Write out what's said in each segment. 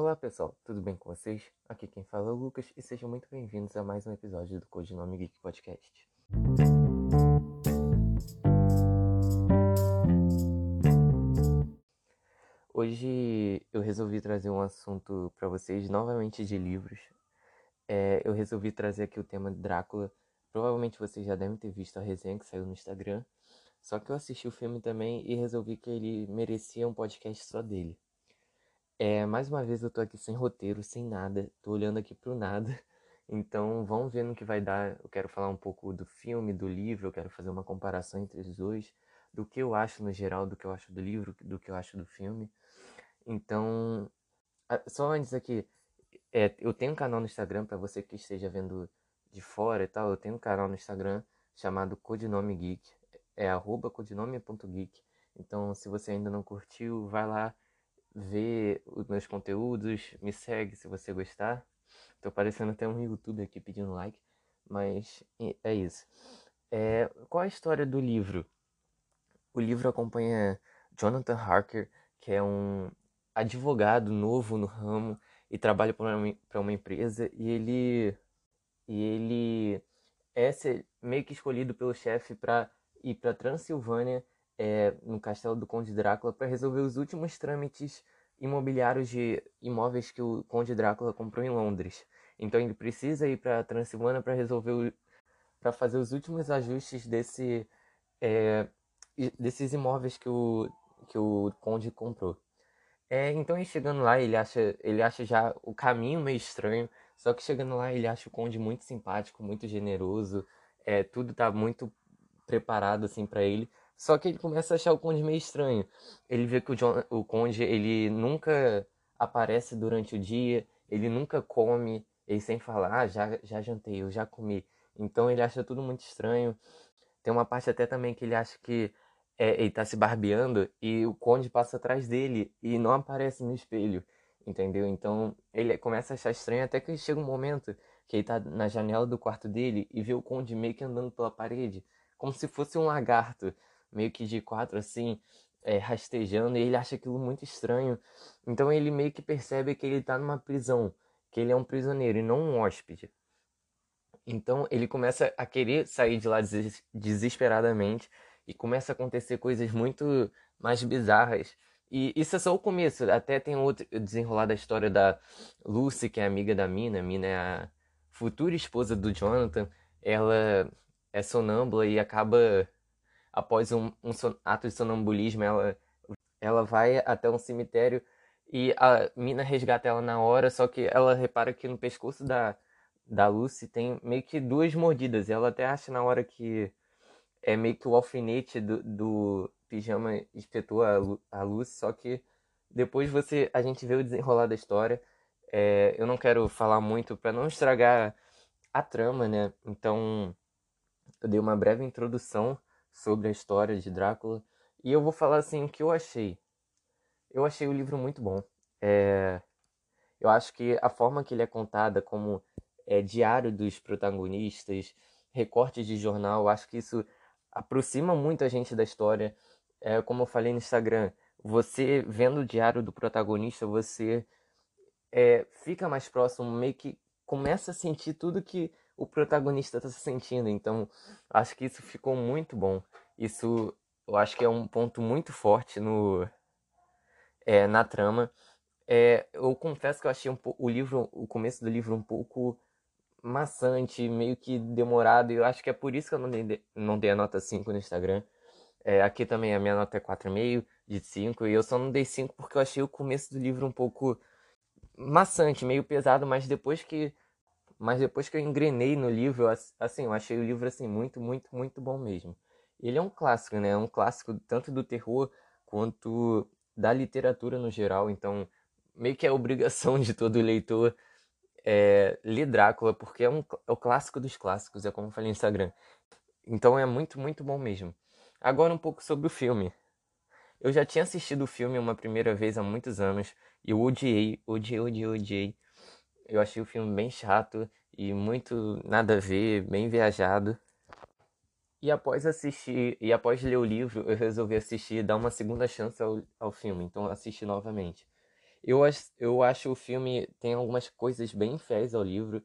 Olá pessoal, tudo bem com vocês? Aqui quem fala é o Lucas e sejam muito bem-vindos a mais um episódio do Codinome Geek Podcast. Hoje eu resolvi trazer um assunto para vocês novamente de livros. É, eu resolvi trazer aqui o tema Drácula. Provavelmente vocês já devem ter visto a resenha que saiu no Instagram. Só que eu assisti o filme também e resolvi que ele merecia um podcast só dele. É, mais uma vez eu tô aqui sem roteiro, sem nada, tô olhando aqui pro nada. Então vamos ver no que vai dar. Eu quero falar um pouco do filme, do livro, eu quero fazer uma comparação entre os dois, do que eu acho no geral, do que eu acho do livro, do que eu acho do filme. Então, só antes aqui, é, eu tenho um canal no Instagram para você que esteja vendo de fora e tal. Eu tenho um canal no Instagram chamado Codinome Geek, é arroba codinome.geek. Então, se você ainda não curtiu, vai lá ver os meus conteúdos, me segue se você gostar. Tô parecendo até um YouTube aqui pedindo like, mas é isso. É, qual a história do livro? O livro acompanha Jonathan Harker, que é um advogado novo no ramo e trabalha para uma, uma empresa e ele e ele é meio que escolhido pelo chefe para ir para Transilvânia é, no castelo do Conde Drácula para resolver os últimos trâmites imobiliários de imóveis que o Conde Drácula comprou em Londres. Então ele precisa ir para Transilvânia para resolver para fazer os últimos ajustes desse é, desses imóveis que o que o Conde comprou. É, então ele chegando lá, ele acha, ele acha já o caminho meio estranho, só que chegando lá ele acha o Conde muito simpático, muito generoso, é, tudo tá muito preparado assim para ele. Só que ele começa a achar o Conde meio estranho. Ele vê que o, John, o Conde ele nunca aparece durante o dia, ele nunca come, ele sem falar, ah, já, já jantei, eu já comi. Então ele acha tudo muito estranho. Tem uma parte até também que ele acha que é, ele tá se barbeando e o Conde passa atrás dele e não aparece no espelho, entendeu? Então ele começa a achar estranho até que chega um momento que ele tá na janela do quarto dele e vê o Conde meio que andando pela parede, como se fosse um lagarto meio que de quatro assim, é, rastejando, e ele acha aquilo muito estranho. Então ele meio que percebe que ele está numa prisão, que ele é um prisioneiro e não um hóspede. Então ele começa a querer sair de lá des desesperadamente e começa a acontecer coisas muito mais bizarras. E isso é só o começo. Até tem outro desenrolar da história da Lucy, que é amiga da Mina. A Mina é a futura esposa do Jonathan. Ela é sonâmbula e acaba após um, um ato de sonambulismo, ela, ela vai até um cemitério e a mina resgata ela na hora, só que ela repara que no pescoço da, da Lucy tem meio que duas mordidas. Ela até acha na hora que é meio que o alfinete do, do pijama espetou a, a Lucy, só que depois você a gente vê o desenrolar da história. É, eu não quero falar muito para não estragar a trama, né? Então eu dei uma breve introdução sobre a história de Drácula. E eu vou falar assim o que eu achei. Eu achei o livro muito bom. É... Eu acho que a forma que ele é contada, como é, diário dos protagonistas, recortes de jornal, acho que isso aproxima muito a gente da história. É, como eu falei no Instagram, você vendo o diário do protagonista, você é, fica mais próximo, meio que começa a sentir tudo que o protagonista está se sentindo. Então, acho que isso ficou muito bom. Isso, eu acho que é um ponto muito forte no é, na trama. É, eu confesso que eu achei um o livro, o começo do livro um pouco maçante, meio que demorado. E eu acho que é por isso que eu não dei, não dei a nota 5 no Instagram. É, aqui também a minha nota é 4,5 de 5. E eu só não dei 5 porque eu achei o começo do livro um pouco maçante, meio pesado, mas depois que mas depois que eu engrenei no livro, assim, eu achei o livro assim muito, muito, muito bom mesmo. Ele é um clássico, né? É um clássico tanto do terror quanto da literatura no geral, então meio que é obrigação de todo leitor é, ler Drácula, porque é, um, é o clássico dos clássicos, é como eu falei no Instagram. Então é muito, muito bom mesmo. Agora um pouco sobre o filme. Eu já tinha assistido o filme uma primeira vez há muitos anos e eu odiei, odiei, odiei, odiei. Eu achei o filme bem chato e muito nada a ver, bem viajado. E após assistir, e após ler o livro, eu resolvi assistir, dar uma segunda chance ao, ao filme, então assisti novamente. Eu, eu acho o filme tem algumas coisas bem fiéis ao livro.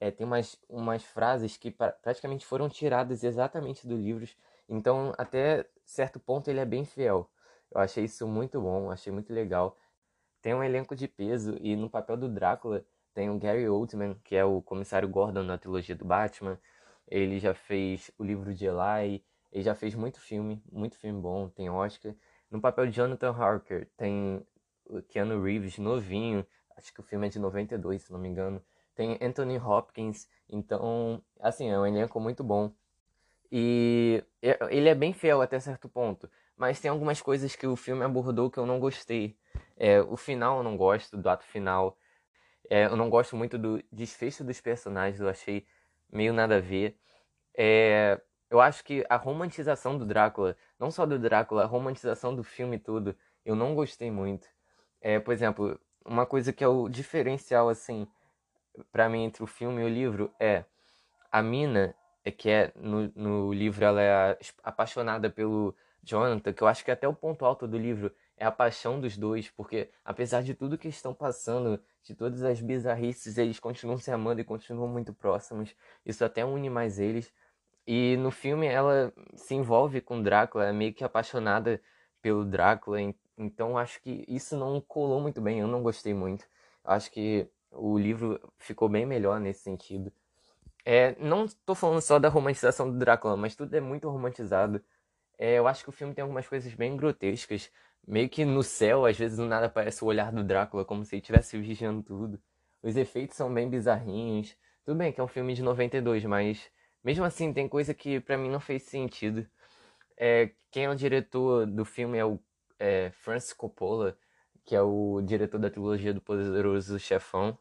É, tem umas, umas frases que pra- praticamente foram tiradas exatamente do livro. Então, até certo ponto, ele é bem fiel. Eu achei isso muito bom, achei muito legal. Tem um elenco de peso e no papel do Drácula tem o Gary Oldman, que é o comissário Gordon na trilogia do Batman. Ele já fez o livro de Eli, ele já fez muito filme, muito filme bom, tem Oscar. No papel de Jonathan Harker tem o Keanu Reeves novinho, acho que o filme é de 92, se não me engano. Tem Anthony Hopkins, então, assim, é um elenco muito bom. E ele é bem fiel até certo ponto, mas tem algumas coisas que o filme abordou que eu não gostei. É, o final eu não gosto, do ato final. É, eu não gosto muito do desfecho dos personagens, eu achei meio nada a ver. É, eu acho que a romantização do Drácula, não só do Drácula, a romantização do filme todo, eu não gostei muito. É, por exemplo, uma coisa que é o diferencial, assim, pra mim entre o filme e o livro é a mina, é que é no, no livro ela é apaixonada pelo Jonathan, que eu acho que até o ponto alto do livro é a paixão dos dois, porque apesar de tudo que estão passando, de todas as bizarrices, eles continuam se amando e continuam muito próximos. Isso até une mais eles. E no filme ela se envolve com Drácula, é meio que apaixonada pelo Drácula, en- então acho que isso não colou muito bem, eu não gostei muito. Acho que o livro ficou bem melhor nesse sentido. É, não estou falando só da romantização do Drácula, mas tudo é muito romantizado. É, eu acho que o filme tem algumas coisas bem grotescas. Meio que no céu, às vezes do nada aparece o olhar do Drácula, como se ele estivesse vigiando tudo. Os efeitos são bem bizarrinhos. Tudo bem que é um filme de 92, mas mesmo assim tem coisa que pra mim não fez sentido. É, quem é o diretor do filme é o é, Francis Coppola, que é o diretor da trilogia do Poderoso Chefão.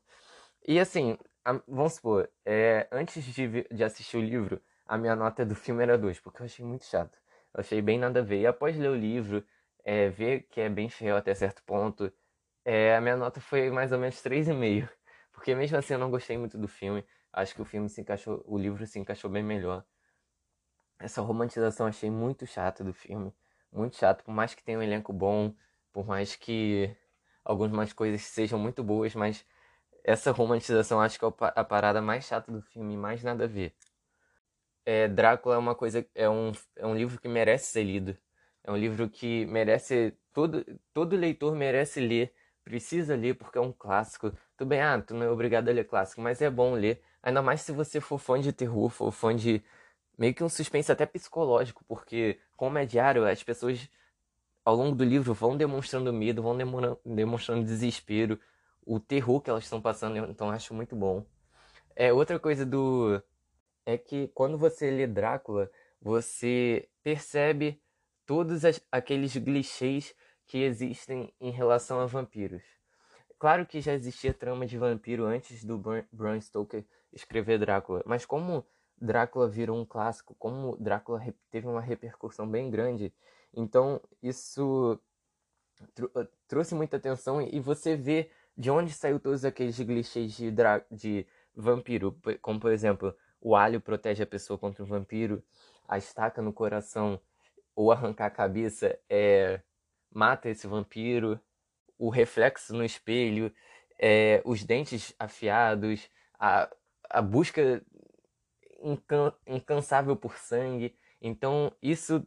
E assim, a- vamos supor, é, antes de, de assistir o livro, a minha nota do filme era 2, porque eu achei muito chato. Eu achei bem nada a ver. E após ler o livro, é, ver que é bem fiel até certo ponto, é, a minha nota foi mais ou menos 3,5. Porque mesmo assim eu não gostei muito do filme. Acho que o filme se encaixou, o livro se encaixou bem melhor. Essa romantização achei muito chata do filme. Muito chato, por mais que tenha um elenco bom, por mais que algumas coisas sejam muito boas, mas essa romantização acho que é a parada mais chata do filme, mais nada a ver. É, Drácula é uma coisa, é um, é um livro que merece ser lido. É um livro que merece, todo, todo leitor merece ler, precisa ler porque é um clássico. Tudo bem, ah, tu não é obrigado a ler clássico, mas é bom ler. Ainda mais se você for fã de terror, for fã de meio que um suspense até psicológico, porque como é diário, as pessoas ao longo do livro vão demonstrando medo, vão demonstrando desespero, o terror que elas estão passando, então acho muito bom. É outra coisa do é que quando você lê Drácula, você percebe todos as- aqueles clichês que existem em relação a vampiros. Claro que já existia trama de vampiro antes do Bram Stoker escrever Drácula, mas como Drácula virou um clássico, como Drácula teve uma repercussão bem grande, então isso eh, trouxe muita atenção e você vê de onde saiu todos aqueles clichês de, de vampiro, como por exemplo, o alho protege a pessoa contra o vampiro, a estaca no coração ou arrancar a cabeça é mata esse vampiro, o reflexo no espelho, é, os dentes afiados, a, a busca incan- incansável por sangue. Então, isso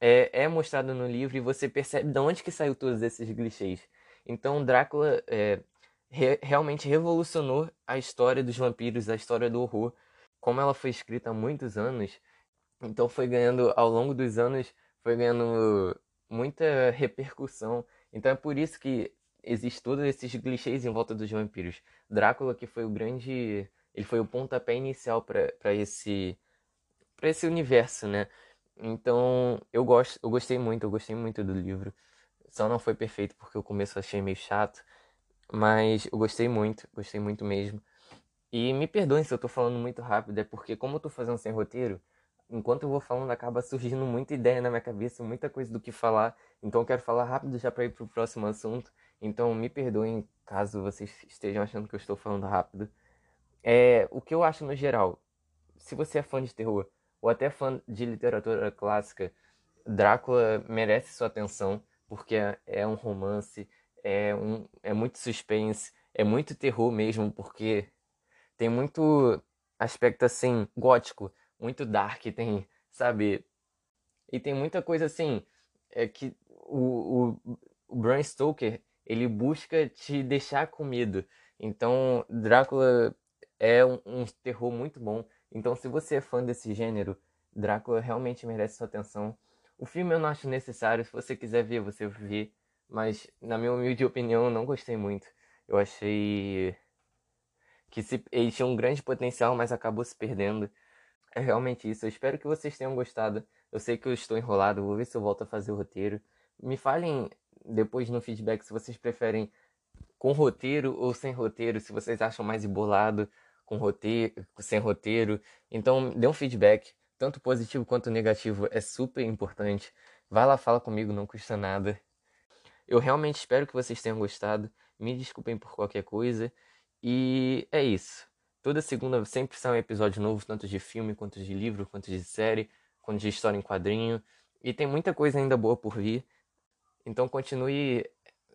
é, é mostrado no livro e você percebe de onde que saiu todos esses clichês. Então, Drácula é, re- realmente revolucionou a história dos vampiros, a história do horror. Como ela foi escrita há muitos anos, então foi ganhando, ao longo dos anos, foi ganhando muita repercussão. Então é por isso que existe todos esses clichês em volta dos vampiros. Drácula que foi o grande, ele foi o pontapé inicial para esse para esse universo, né? Então eu gosto, eu gostei muito, eu gostei muito do livro. Só não foi perfeito porque o começo eu achei meio chato, mas eu gostei muito, gostei muito mesmo. E me perdoem se eu tô falando muito rápido, é porque como eu tô fazendo sem roteiro, enquanto eu vou falando acaba surgindo muita ideia na minha cabeça, muita coisa do que falar. Então eu quero falar rápido já para ir pro próximo assunto. Então me perdoem caso vocês estejam achando que eu estou falando rápido. É, o que eu acho no geral, se você é fã de terror ou até fã de literatura clássica, Drácula merece sua atenção porque é, é um romance, é, um, é muito suspense, é muito terror mesmo, porque tem muito aspecto assim, gótico, muito dark, tem, sabe? E tem muita coisa assim, é que o, o, o Bram Stoker, ele busca te deixar com medo. Então, Drácula é um, um terror muito bom. Então, se você é fã desse gênero, Drácula realmente merece sua atenção. O filme eu não acho necessário, se você quiser ver, você vê. Mas, na minha humilde opinião, eu não gostei muito. Eu achei que se, ele tinha um grande potencial, mas acabou se perdendo. É realmente isso. Eu espero que vocês tenham gostado. Eu sei que eu estou enrolado, vou ver se eu volto a fazer o roteiro. Me falem depois no feedback se vocês preferem com roteiro ou sem roteiro, se vocês acham mais embolado com roteiro, sem roteiro. Então, dê um feedback, tanto positivo quanto negativo, é super importante. Vai lá, fala comigo, não custa nada. Eu realmente espero que vocês tenham gostado. Me desculpem por qualquer coisa. E é isso. Toda segunda sempre sai um episódio novo, tanto de filme, quanto de livro, quanto de série, quanto de história em quadrinho. E tem muita coisa ainda boa por vir. Então continue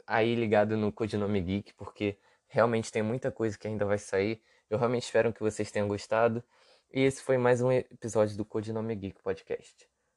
aí ligado no Codinome Geek, porque realmente tem muita coisa que ainda vai sair. Eu realmente espero que vocês tenham gostado. E esse foi mais um episódio do Codinome Geek Podcast.